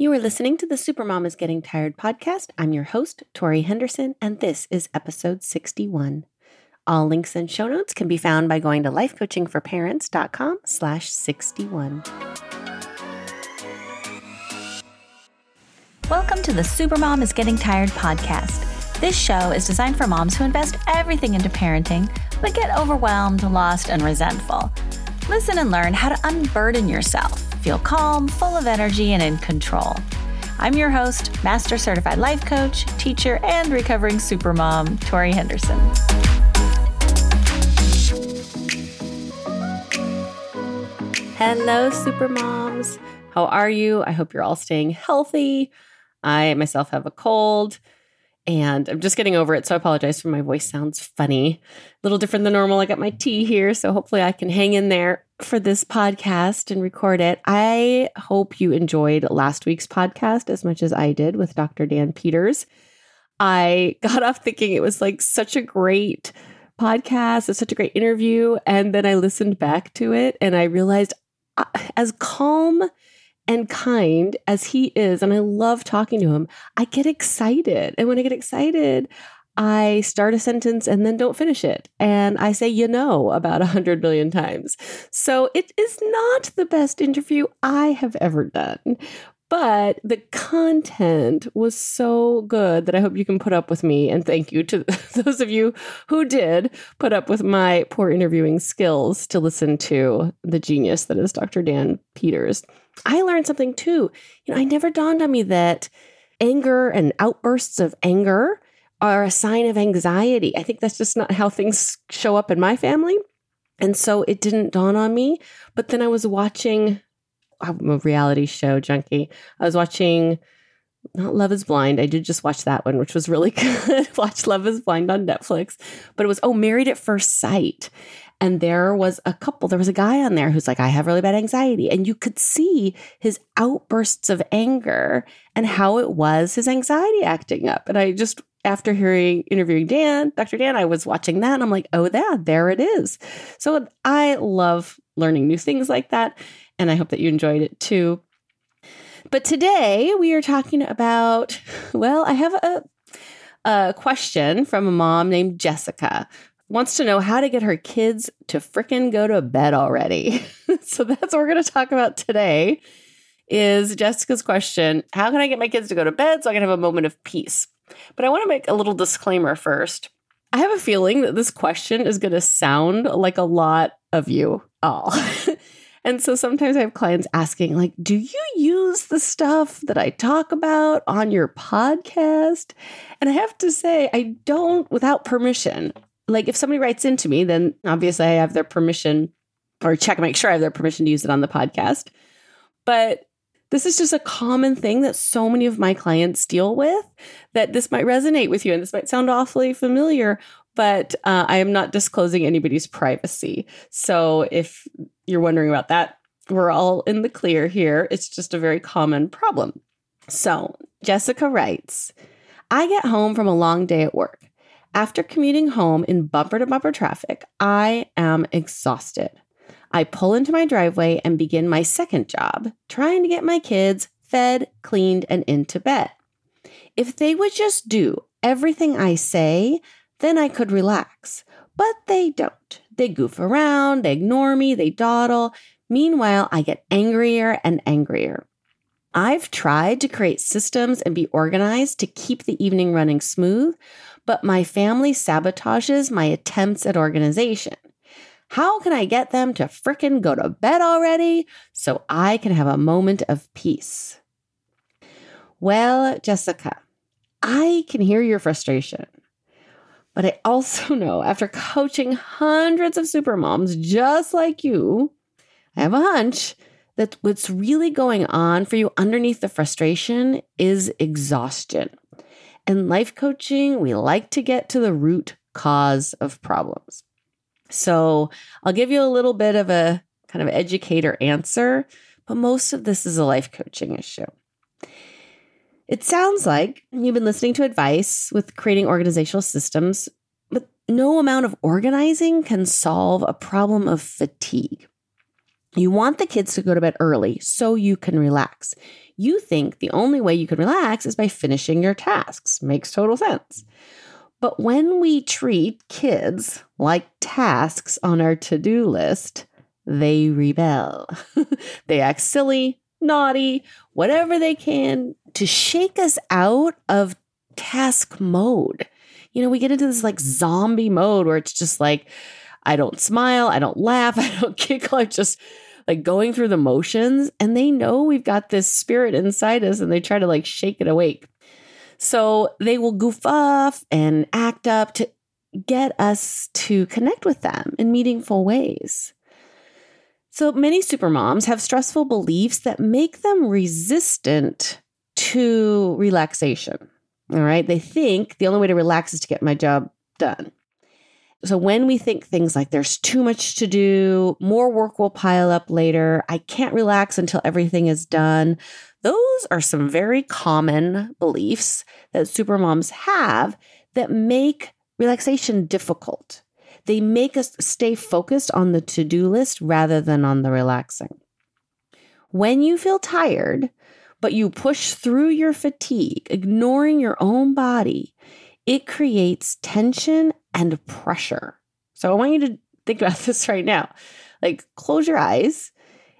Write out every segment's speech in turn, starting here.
You are listening to the Supermom is Getting Tired podcast. I'm your host, Tori Henderson, and this is episode 61. All links and show notes can be found by going to lifecoachingforparents.com slash 61. Welcome to the Supermom is Getting Tired podcast. This show is designed for moms who invest everything into parenting, but get overwhelmed, lost, and resentful. Listen and learn how to unburden yourself feel calm, full of energy, and in control. I'm your host, Master Certified Life Coach, teacher, and recovering supermom, Tori Henderson. Hello, supermoms. How are you? I hope you're all staying healthy. I myself have a cold and I'm just getting over it. So I apologize for my voice sounds funny, a little different than normal. I got my tea here, so hopefully I can hang in there for this podcast and record it. I hope you enjoyed last week's podcast as much as I did with Dr. Dan Peters. I got off thinking it was like such a great podcast, it's such a great interview, and then I listened back to it and I realized uh, as calm and kind as he is, and I love talking to him, I get excited. And when I get excited, I start a sentence and then don't finish it. And I say, you know, about a hundred million times. So it is not the best interview I have ever done. But the content was so good that I hope you can put up with me. And thank you to those of you who did put up with my poor interviewing skills to listen to the genius that is Dr. Dan Peters. I learned something too. You know, I never dawned on me that anger and outbursts of anger are a sign of anxiety. I think that's just not how things show up in my family. And so it didn't dawn on me. But then I was watching I'm a reality show junkie. I was watching not Love is Blind. I did just watch that one, which was really good. watch Love is Blind on Netflix. But it was, oh, Married at First Sight. And there was a couple, there was a guy on there who's like, I have really bad anxiety. And you could see his outbursts of anger and how it was his anxiety acting up. And I just, after hearing, interviewing Dan, Dr. Dan, I was watching that and I'm like, oh, yeah, there it is. So I love learning new things like that and I hope that you enjoyed it too. But today we are talking about, well, I have a, a question from a mom named Jessica. Wants to know how to get her kids to fricking go to bed already. so that's what we're going to talk about today. Is Jessica's question, how can I get my kids to go to bed so I can have a moment of peace? But I want to make a little disclaimer first. I have a feeling that this question is going to sound like a lot of you all. And so sometimes I have clients asking, like, do you use the stuff that I talk about on your podcast? And I have to say, I don't without permission. Like, if somebody writes into me, then obviously I have their permission or check, make sure I have their permission to use it on the podcast. But this is just a common thing that so many of my clients deal with that this might resonate with you and this might sound awfully familiar but uh, I am not disclosing anybody's privacy. So if you're wondering about that, we're all in the clear here. It's just a very common problem. So Jessica writes I get home from a long day at work. After commuting home in bumper to bumper traffic, I am exhausted. I pull into my driveway and begin my second job, trying to get my kids fed, cleaned, and into bed. If they would just do everything I say, then I could relax. But they don't. They goof around, they ignore me, they dawdle. Meanwhile, I get angrier and angrier. I've tried to create systems and be organized to keep the evening running smooth, but my family sabotages my attempts at organization. How can I get them to frickin' go to bed already so I can have a moment of peace? Well, Jessica, I can hear your frustration. But I also know after coaching hundreds of super moms just like you, I have a hunch that what's really going on for you underneath the frustration is exhaustion. In life coaching, we like to get to the root cause of problems. So I'll give you a little bit of a kind of educator answer, but most of this is a life coaching issue. It sounds like you've been listening to advice with creating organizational systems, but no amount of organizing can solve a problem of fatigue. You want the kids to go to bed early so you can relax. You think the only way you can relax is by finishing your tasks. Makes total sense. But when we treat kids like tasks on our to do list, they rebel. they act silly, naughty, whatever they can to shake us out of task mode. You know, we get into this like zombie mode where it's just like, I don't smile, I don't laugh, I don't giggle, I'm just like going through the motions. And they know we've got this spirit inside us and they try to like shake it awake. So they will goof off and act up to get us to connect with them in meaningful ways. So many supermoms have stressful beliefs that make them resistant to relaxation. All right. They think the only way to relax is to get my job done. So when we think things like there's too much to do, more work will pile up later, I can't relax until everything is done, those are some very common beliefs that supermoms have that make relaxation difficult. They make us stay focused on the to do list rather than on the relaxing. When you feel tired, but you push through your fatigue, ignoring your own body, it creates tension and pressure. So I want you to think about this right now. Like, close your eyes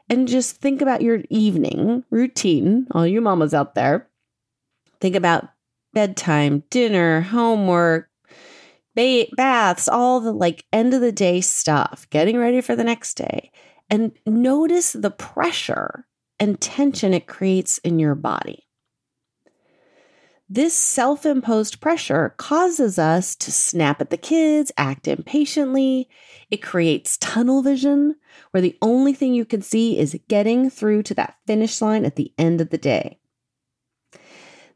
and just think about your evening routine, all you mamas out there. Think about bedtime, dinner, homework, ba- baths, all the like end of the day stuff, getting ready for the next day. And notice the pressure and tension it creates in your body. This self imposed pressure causes us to snap at the kids, act impatiently. It creates tunnel vision, where the only thing you can see is getting through to that finish line at the end of the day.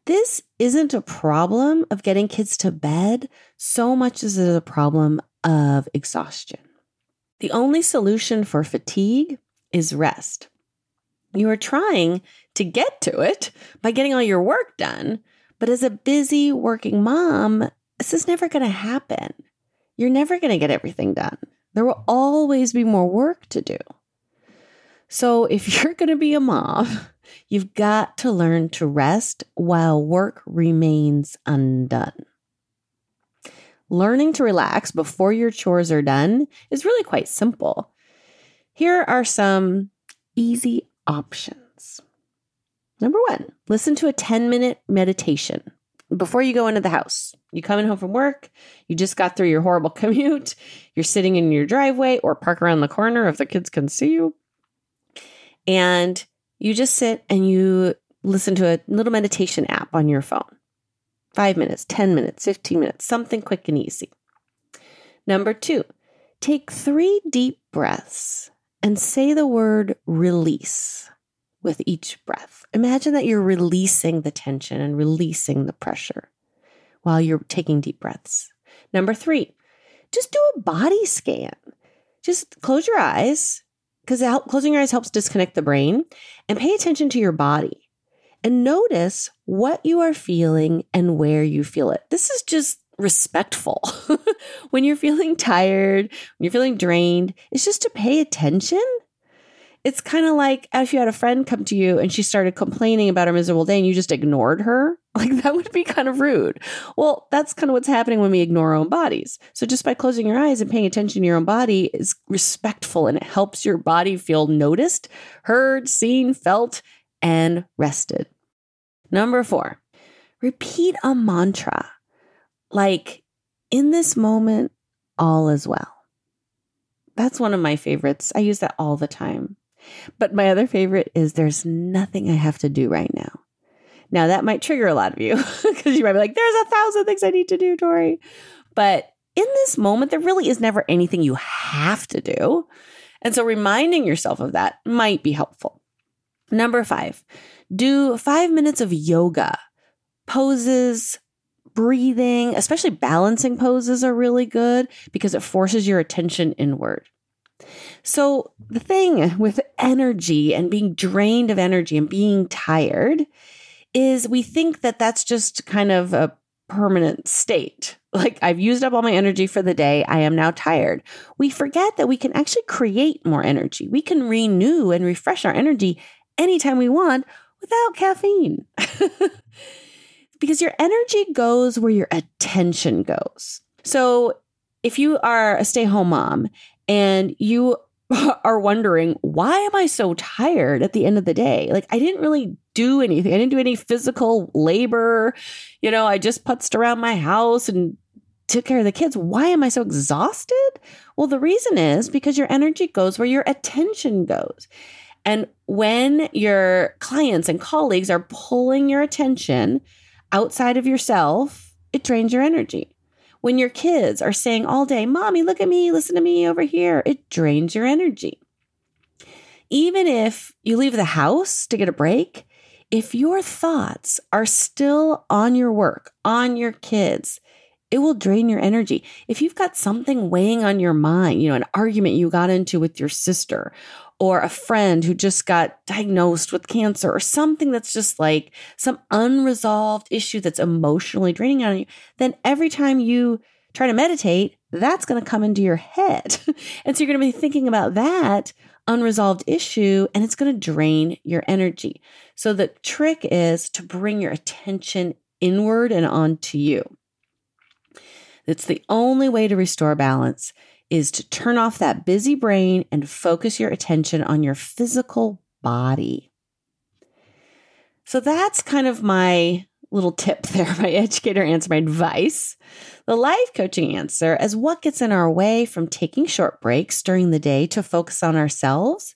This isn't a problem of getting kids to bed so much as it is a problem of exhaustion. The only solution for fatigue is rest. You are trying to get to it by getting all your work done, but as a busy working mom, this is never going to happen. You're never going to get everything done. There will always be more work to do. So if you're going to be a mom, You've got to learn to rest while work remains undone. Learning to relax before your chores are done is really quite simple. Here are some easy options. Number one, listen to a 10 minute meditation before you go into the house. You coming home from work, you just got through your horrible commute, you're sitting in your driveway or park around the corner if the kids can see you. And you just sit and you listen to a little meditation app on your phone. Five minutes, 10 minutes, 15 minutes, something quick and easy. Number two, take three deep breaths and say the word release with each breath. Imagine that you're releasing the tension and releasing the pressure while you're taking deep breaths. Number three, just do a body scan. Just close your eyes because closing your eyes helps disconnect the brain and pay attention to your body and notice what you are feeling and where you feel it. This is just respectful. when you're feeling tired, when you're feeling drained, it's just to pay attention it's kind of like if you had a friend come to you and she started complaining about her miserable day and you just ignored her. Like that would be kind of rude. Well, that's kind of what's happening when we ignore our own bodies. So just by closing your eyes and paying attention to your own body is respectful and it helps your body feel noticed, heard, seen, felt, and rested. Number four, repeat a mantra like, in this moment, all is well. That's one of my favorites. I use that all the time. But my other favorite is there's nothing I have to do right now. Now that might trigger a lot of you because you might be like, there's a thousand things I need to do, Tori. But in this moment, there really is never anything you have to do. And so reminding yourself of that might be helpful. Number five, do five minutes of yoga, poses, breathing, especially balancing poses are really good because it forces your attention inward. So, the thing with energy and being drained of energy and being tired is we think that that's just kind of a permanent state. like I've used up all my energy for the day. I am now tired. We forget that we can actually create more energy. We can renew and refresh our energy anytime we want without caffeine. because your energy goes where your attention goes. So if you are a stay home mom and you are wondering, why am I so tired at the end of the day? Like, I didn't really do anything. I didn't do any physical labor. You know, I just putzed around my house and took care of the kids. Why am I so exhausted? Well, the reason is because your energy goes where your attention goes. And when your clients and colleagues are pulling your attention outside of yourself, it drains your energy. When your kids are saying all day, Mommy, look at me, listen to me over here, it drains your energy. Even if you leave the house to get a break, if your thoughts are still on your work, on your kids, it will drain your energy. If you've got something weighing on your mind, you know, an argument you got into with your sister or a friend who just got diagnosed with cancer or something that's just like some unresolved issue that's emotionally draining on you, then every time you try to meditate, that's going to come into your head. and so you're going to be thinking about that unresolved issue and it's going to drain your energy. So the trick is to bring your attention inward and onto you. It's the only way to restore balance is to turn off that busy brain and focus your attention on your physical body. So that's kind of my little tip there, my educator answer, my advice. The life coaching answer is what gets in our way from taking short breaks during the day to focus on ourselves?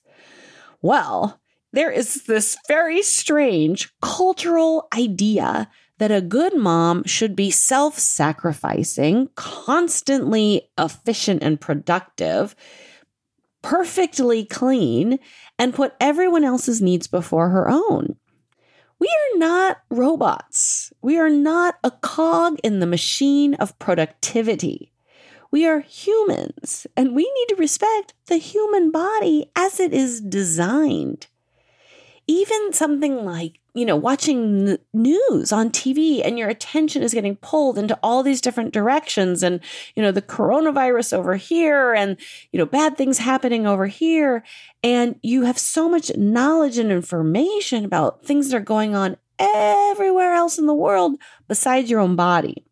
Well, there is this very strange cultural idea that a good mom should be self sacrificing, constantly efficient and productive, perfectly clean, and put everyone else's needs before her own. We are not robots. We are not a cog in the machine of productivity. We are humans, and we need to respect the human body as it is designed even something like, you know, watching news on TV and your attention is getting pulled into all these different directions and, you know, the coronavirus over here and, you know, bad things happening over here. And you have so much knowledge and information about things that are going on everywhere else in the world besides your own body.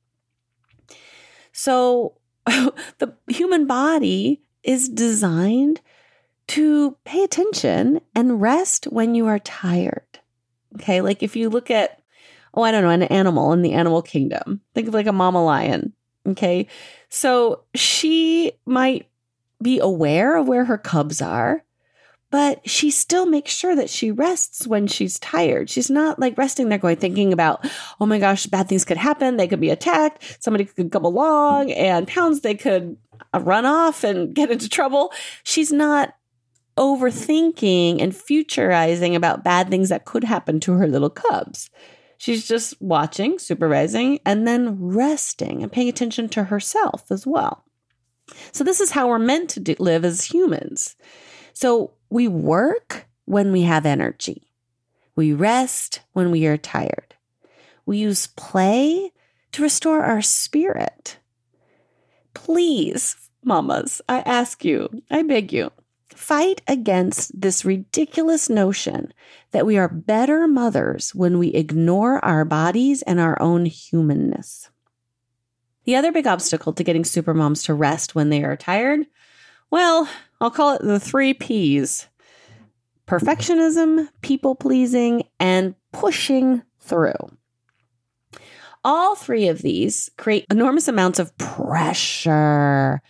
So the human body is designed to pay attention and rest when you are tired. Okay. Like if you look at, oh, I don't know, an animal in the animal kingdom, think of like a mama lion. Okay. So she might be aware of where her cubs are, but she still makes sure that she rests when she's tired. She's not like resting there going thinking about, oh my gosh, bad things could happen. They could be attacked. Somebody could come along and pounds. They could uh, run off and get into trouble. She's not overthinking and futurizing about bad things that could happen to her little cubs. She's just watching, supervising, and then resting and paying attention to herself as well. So, this is how we're meant to do, live as humans. So, we work when we have energy, we rest when we are tired, we use play to restore our spirit. Please, mamas, I ask you, I beg you, fight against this ridiculous notion that we are better mothers when we ignore our bodies and our own humanness. The other big obstacle to getting supermoms to rest when they are tired, well, I'll call it the three P's perfectionism, people pleasing, and pushing through. All three of these create enormous amounts of pressure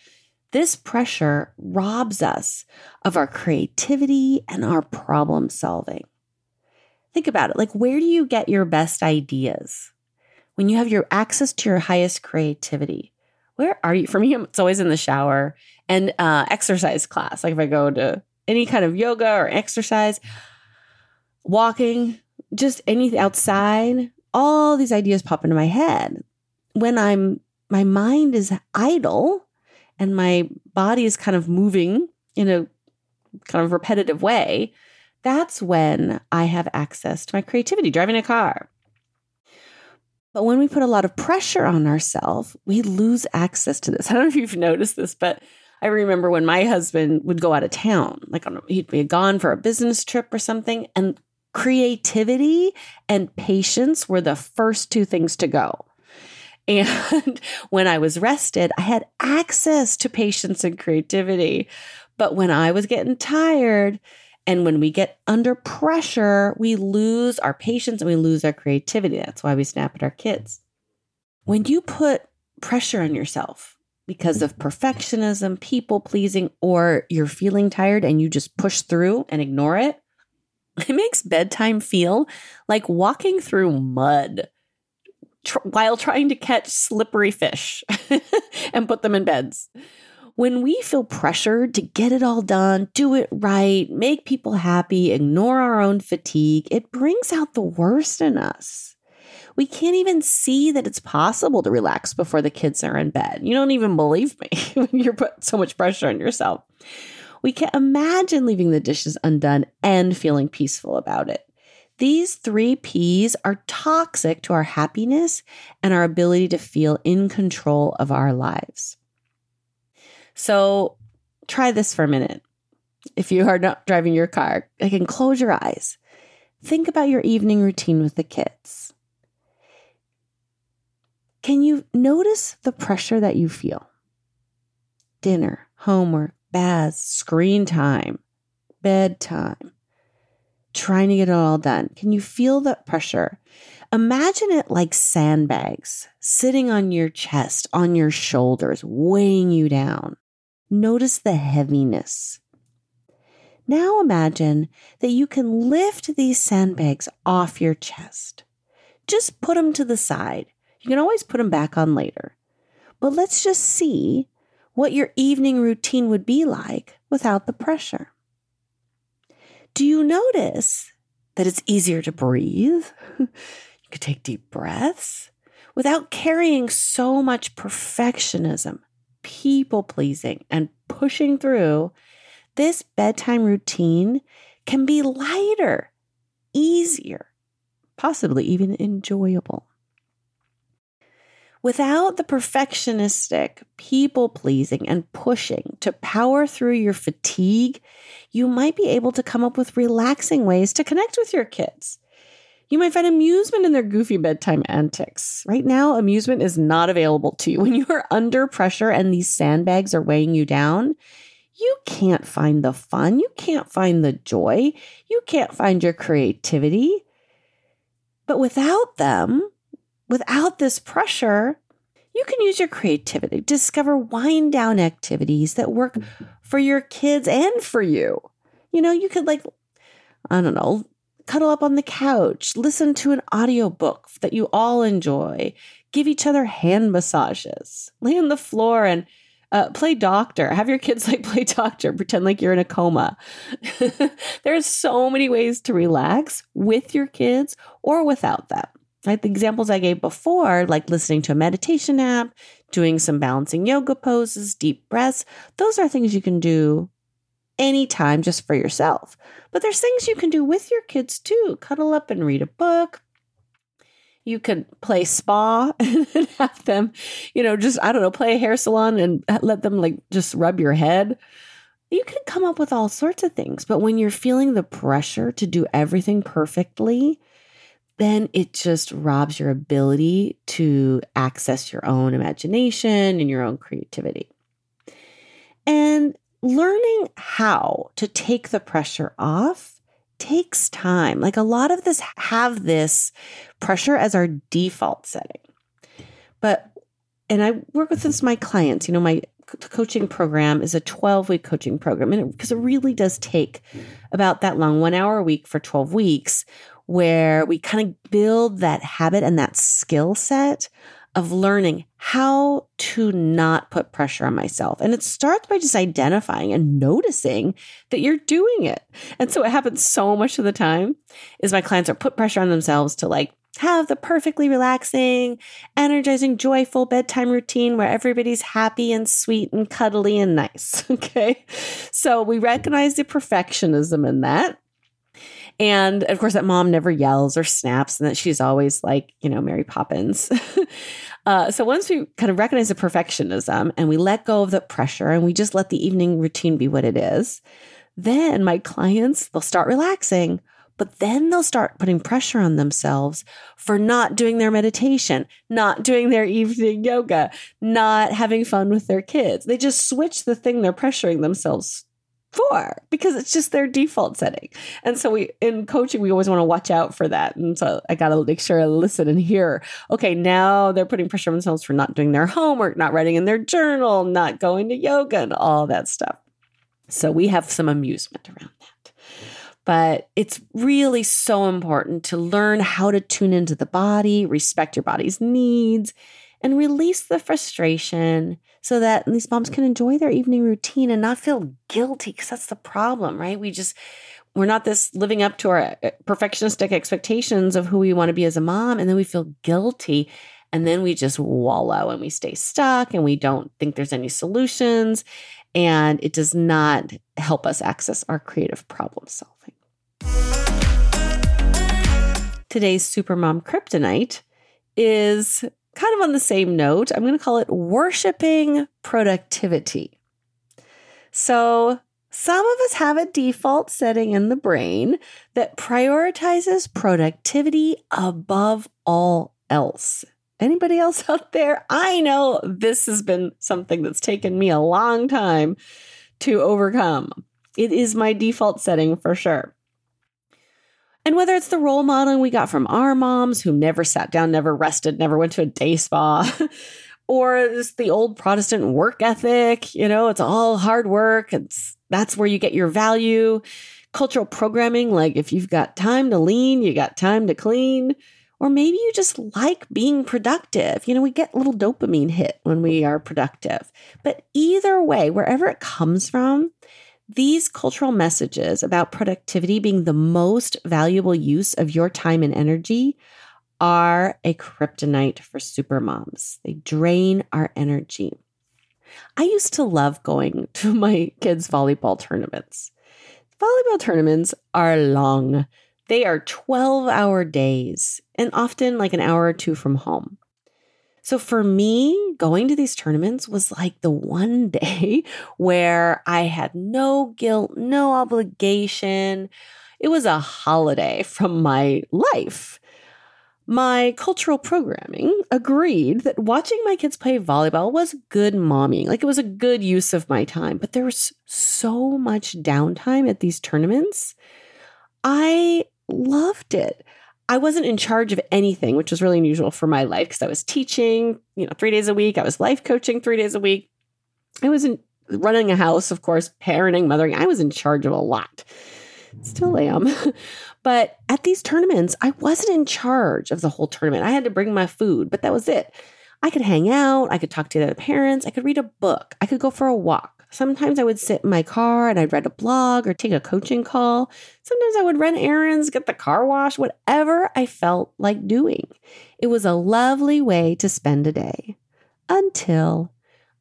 this pressure robs us of our creativity and our problem solving. Think about it like, where do you get your best ideas? When you have your access to your highest creativity, where are you? For me, it's always in the shower and uh, exercise class. Like if I go to any kind of yoga or exercise, walking, just anything outside, all these ideas pop into my head. When I'm, my mind is idle, and my body is kind of moving in a kind of repetitive way, that's when I have access to my creativity driving a car. But when we put a lot of pressure on ourselves, we lose access to this. I don't know if you've noticed this, but I remember when my husband would go out of town, like he'd be gone for a business trip or something, and creativity and patience were the first two things to go. And when I was rested, I had access to patience and creativity. But when I was getting tired, and when we get under pressure, we lose our patience and we lose our creativity. That's why we snap at our kids. When you put pressure on yourself because of perfectionism, people pleasing, or you're feeling tired and you just push through and ignore it, it makes bedtime feel like walking through mud tr- while trying to catch slippery fish and put them in beds. When we feel pressured to get it all done, do it right, make people happy, ignore our own fatigue, it brings out the worst in us. We can't even see that it's possible to relax before the kids are in bed. You don't even believe me when you're put so much pressure on yourself. We can't imagine leaving the dishes undone and feeling peaceful about it. These three P's are toxic to our happiness and our ability to feel in control of our lives. So try this for a minute. If you are not driving your car, I can close your eyes. Think about your evening routine with the kids. Can you notice the pressure that you feel? Dinner, homework, baths, screen time, bedtime, trying to get it all done. Can you feel that pressure? Imagine it like sandbags sitting on your chest, on your shoulders, weighing you down. Notice the heaviness. Now imagine that you can lift these sandbags off your chest. Just put them to the side. You can always put them back on later. But let's just see what your evening routine would be like without the pressure. Do you notice that it's easier to breathe? you could take deep breaths without carrying so much perfectionism, people pleasing, and pushing through. This bedtime routine can be lighter, easier, possibly even enjoyable. Without the perfectionistic, people pleasing, and pushing to power through your fatigue, you might be able to come up with relaxing ways to connect with your kids. You might find amusement in their goofy bedtime antics. Right now, amusement is not available to you. When you are under pressure and these sandbags are weighing you down, you can't find the fun. You can't find the joy. You can't find your creativity. But without them, without this pressure, you can use your creativity, discover wind down activities that work for your kids and for you. You know, you could like, I don't know, cuddle up on the couch, listen to an audiobook that you all enjoy, give each other hand massages, lay on the floor and uh, play doctor. Have your kids like play doctor, pretend like you're in a coma. There's so many ways to relax with your kids or without them. Like the examples I gave before, like listening to a meditation app, doing some balancing yoga poses, deep breaths, those are things you can do anytime just for yourself. But there's things you can do with your kids too. Cuddle up and read a book. You can play spa and have them, you know, just, I don't know, play a hair salon and let them like just rub your head. You can come up with all sorts of things. But when you're feeling the pressure to do everything perfectly, then it just robs your ability to access your own imagination and your own creativity. And learning how to take the pressure off takes time. Like a lot of this have this pressure as our default setting. But and I work with this my clients, you know, my coaching program is a 12 week coaching program and because it, it really does take about that long, 1 hour a week for 12 weeks where we kind of build that habit and that skill set of learning how to not put pressure on myself. And it starts by just identifying and noticing that you're doing it. And so it happens so much of the time is my clients are put pressure on themselves to like have the perfectly relaxing, energizing, joyful bedtime routine where everybody's happy and sweet and cuddly and nice. Okay. So we recognize the perfectionism in that. And of course, that mom never yells or snaps and that she's always like, you know, Mary Poppins. uh, so once we kind of recognize the perfectionism and we let go of the pressure and we just let the evening routine be what it is, then my clients, they'll start relaxing but then they'll start putting pressure on themselves for not doing their meditation, not doing their evening yoga, not having fun with their kids. They just switch the thing they're pressuring themselves because it's just their default setting. And so we in coaching we always want to watch out for that. And so I got to make sure I listen and hear. Okay, now they're putting pressure on themselves for not doing their homework, not writing in their journal, not going to yoga and all that stuff. So we have some amusement around that. But it's really so important to learn how to tune into the body, respect your body's needs, and release the frustration so that these moms can enjoy their evening routine and not feel guilty because that's the problem, right? We just, we're not this living up to our uh, perfectionistic expectations of who we want to be as a mom. And then we feel guilty. And then we just wallow and we stay stuck and we don't think there's any solutions. And it does not help us access our creative problem solving. Today's Supermom Kryptonite is kind of on the same note. I'm going to call it worshiping productivity. So, some of us have a default setting in the brain that prioritizes productivity above all else. Anybody else out there? I know this has been something that's taken me a long time to overcome. It is my default setting for sure. And whether it's the role modeling we got from our moms who never sat down, never rested, never went to a day spa, or just the old Protestant work ethic, you know, it's all hard work. It's that's where you get your value. Cultural programming, like if you've got time to lean, you got time to clean. Or maybe you just like being productive. You know, we get a little dopamine hit when we are productive. But either way, wherever it comes from, these cultural messages about productivity being the most valuable use of your time and energy are a kryptonite for super moms. They drain our energy. I used to love going to my kids' volleyball tournaments. Volleyball tournaments are long. They are 12 hour days and often like an hour or two from home. So for me, going to these tournaments was like the one day where I had no guilt, no obligation. It was a holiday from my life. My cultural programming agreed that watching my kids play volleyball was good momming. Like it was a good use of my time, but there was so much downtime at these tournaments. I loved it. I wasn't in charge of anything, which was really unusual for my life because I was teaching, you know, three days a week. I was life coaching three days a week. I was in, running a house, of course, parenting, mothering. I was in charge of a lot. Still am. but at these tournaments, I wasn't in charge of the whole tournament. I had to bring my food, but that was it. I could hang out. I could talk to the other parents. I could read a book. I could go for a walk. Sometimes I would sit in my car and I'd read a blog or take a coaching call. Sometimes I would run errands, get the car washed, whatever I felt like doing. It was a lovely way to spend a day until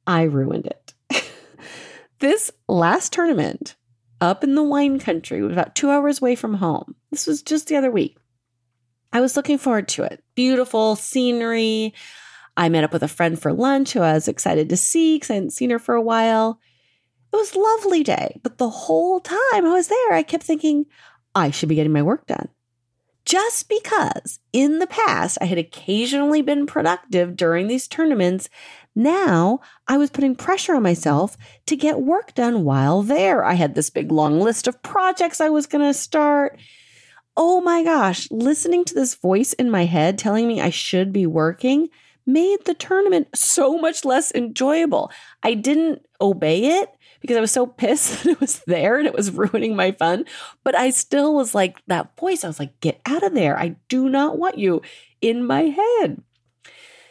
I ruined it. this last tournament up in the wine country was about two hours away from home. This was just the other week. I was looking forward to it. Beautiful scenery. I met up with a friend for lunch who I was excited to see because I hadn't seen her for a while. It was a lovely day, but the whole time I was there, I kept thinking, I should be getting my work done. Just because in the past I had occasionally been productive during these tournaments, now I was putting pressure on myself to get work done while there. I had this big long list of projects I was going to start. Oh my gosh, listening to this voice in my head telling me I should be working made the tournament so much less enjoyable. I didn't obey it because I was so pissed that it was there and it was ruining my fun. But I still was like, that voice, I was like, get out of there. I do not want you in my head.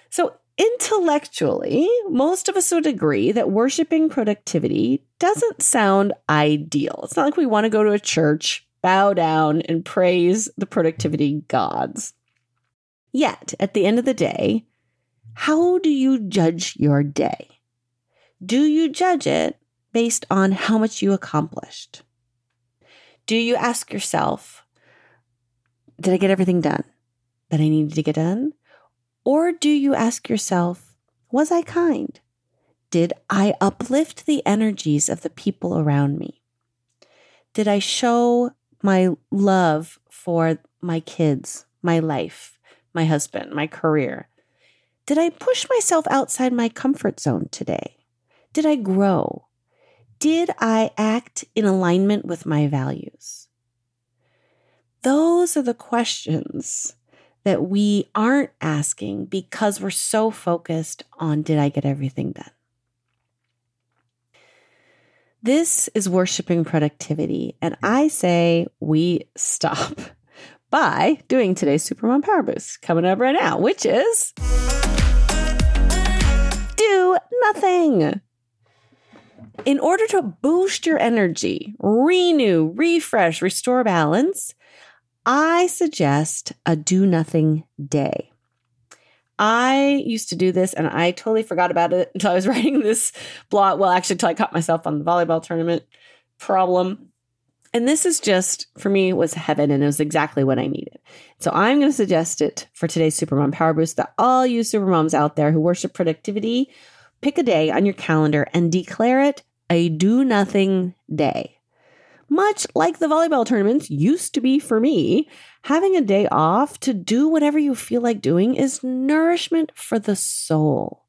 So, intellectually, most of us would agree that worshiping productivity doesn't sound ideal. It's not like we want to go to a church, bow down, and praise the productivity gods. Yet, at the end of the day, how do you judge your day? Do you judge it based on how much you accomplished? Do you ask yourself, did I get everything done that I needed to get done? Or do you ask yourself, was I kind? Did I uplift the energies of the people around me? Did I show my love for my kids, my life, my husband, my career? Did I push myself outside my comfort zone today? Did I grow? Did I act in alignment with my values? Those are the questions that we aren't asking because we're so focused on did I get everything done? This is worshiping productivity. And I say we stop by doing today's Supermom Power Boost coming up right now, which is do nothing. In order to boost your energy, renew, refresh, restore balance, I suggest a do nothing day. I used to do this and I totally forgot about it until I was writing this blog. Well, actually, until I caught myself on the volleyball tournament problem. And this is just, for me, was heaven and it was exactly what I needed. So I'm going to suggest it for today's Supermom Power Boost that all you supermoms out there who worship productivity, pick a day on your calendar and declare it a do nothing day much like the volleyball tournaments used to be for me, having a day off to do whatever you feel like doing is nourishment for the soul.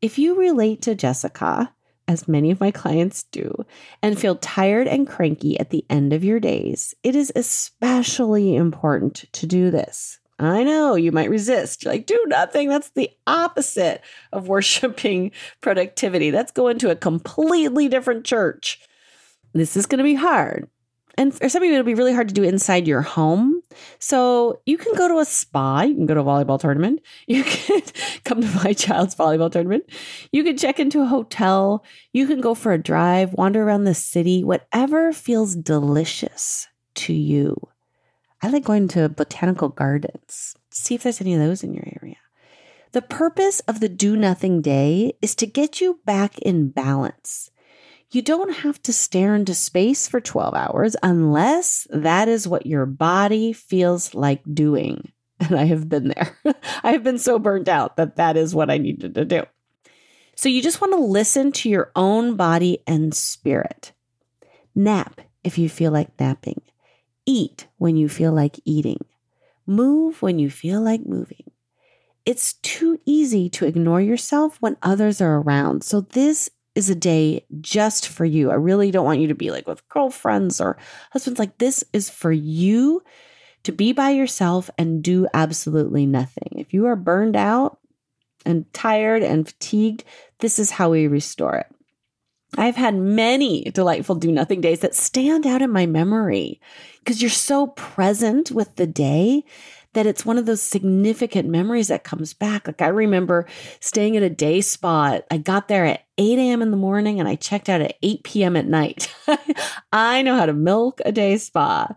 If you relate to Jessica, as many of my clients do, and feel tired and cranky at the end of your days, it is especially important to do this. I know you might resist. You're like, do nothing. That's the opposite of worshiping productivity. That's going to a completely different church this is going to be hard. And for some of you, it'll be really hard to do inside your home. So you can go to a spa, you can go to a volleyball tournament, you can come to my child's volleyball tournament, you can check into a hotel, you can go for a drive, wander around the city, whatever feels delicious to you. I like going to botanical gardens. See if there's any of those in your area. The purpose of the do nothing day is to get you back in balance. You don't have to stare into space for 12 hours unless that is what your body feels like doing. And I have been there. I have been so burnt out that that is what I needed to do. So you just want to listen to your own body and spirit. Nap if you feel like napping. Eat when you feel like eating. Move when you feel like moving. It's too easy to ignore yourself when others are around. So, this is a day just for you. I really don't want you to be like with girlfriends or husbands. Like, this is for you to be by yourself and do absolutely nothing. If you are burned out and tired and fatigued, this is how we restore it. I've had many delightful do nothing days that stand out in my memory because you're so present with the day that it's one of those significant memories that comes back. Like I remember staying at a day spot. I got there at 8 a.m. in the morning and I checked out at 8 p.m. at night. I know how to milk a day spa.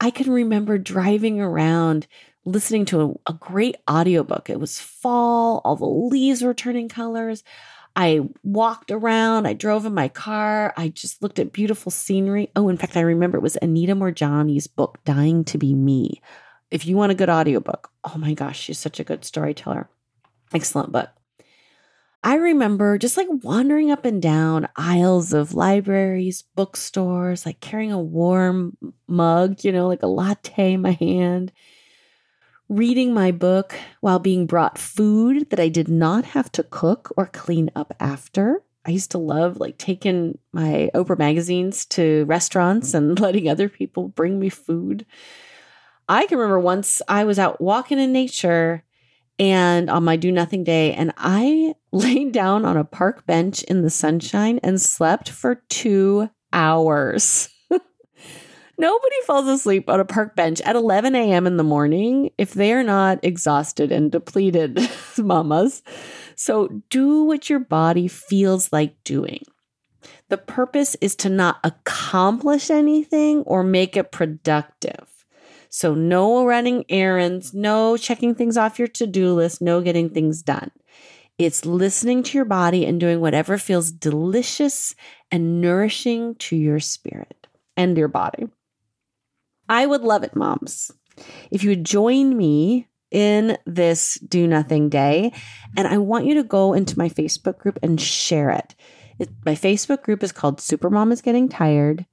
I can remember driving around listening to a, a great audiobook. It was fall, all the leaves were turning colors. I walked around, I drove in my car, I just looked at beautiful scenery. Oh, in fact, I remember it was Anita Moorjani's book, Dying to Be Me if you want a good audiobook, oh my gosh, she's such a good storyteller. Excellent book. I remember just like wandering up and down aisles of libraries, bookstores, like carrying a warm mug, you know, like a latte in my hand, reading my book while being brought food that I did not have to cook or clean up after. I used to love like taking my Oprah magazines to restaurants and letting other people bring me food. I can remember once I was out walking in nature and on my do nothing day, and I laid down on a park bench in the sunshine and slept for two hours. Nobody falls asleep on a park bench at 11 a.m. in the morning if they are not exhausted and depleted, mamas. So do what your body feels like doing. The purpose is to not accomplish anything or make it productive. So, no running errands, no checking things off your to do list, no getting things done. It's listening to your body and doing whatever feels delicious and nourishing to your spirit and your body. I would love it, moms, if you would join me in this do nothing day, and I want you to go into my Facebook group and share it. it my Facebook group is called Supermom is Getting Tired.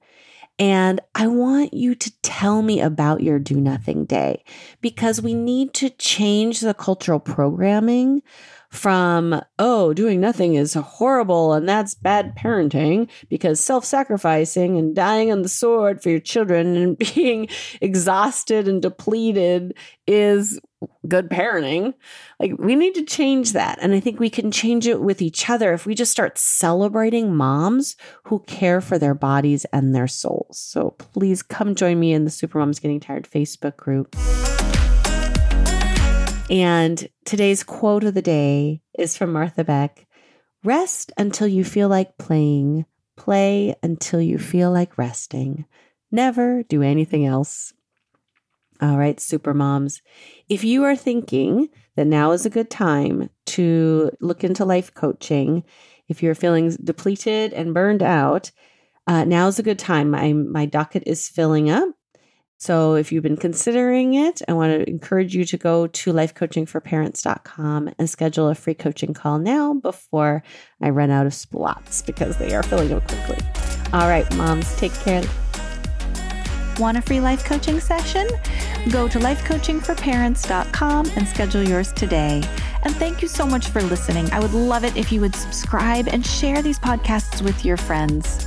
And I want you to tell me about your do nothing day because we need to change the cultural programming from, oh, doing nothing is horrible and that's bad parenting because self sacrificing and dying on the sword for your children and being exhausted and depleted is good parenting. Like, we need to change that. And I think we can change it with each other if we just start celebrating moms who care for their bodies and their souls. So please come join me in the Supermoms Getting Tired Facebook group. And today's quote of the day is from Martha Beck Rest until you feel like playing, play until you feel like resting. Never do anything else. All right, super moms. If you are thinking that now is a good time to look into life coaching, if you're feeling depleted and burned out, uh, now is a good time. My, my docket is filling up. So if you've been considering it, I want to encourage you to go to lifecoachingforparents.com and schedule a free coaching call now before I run out of spots because they are filling up quickly. All right, moms, take care. Want a free life coaching session? Go to lifecoachingforparents.com and schedule yours today. And thank you so much for listening. I would love it if you would subscribe and share these podcasts with your friends.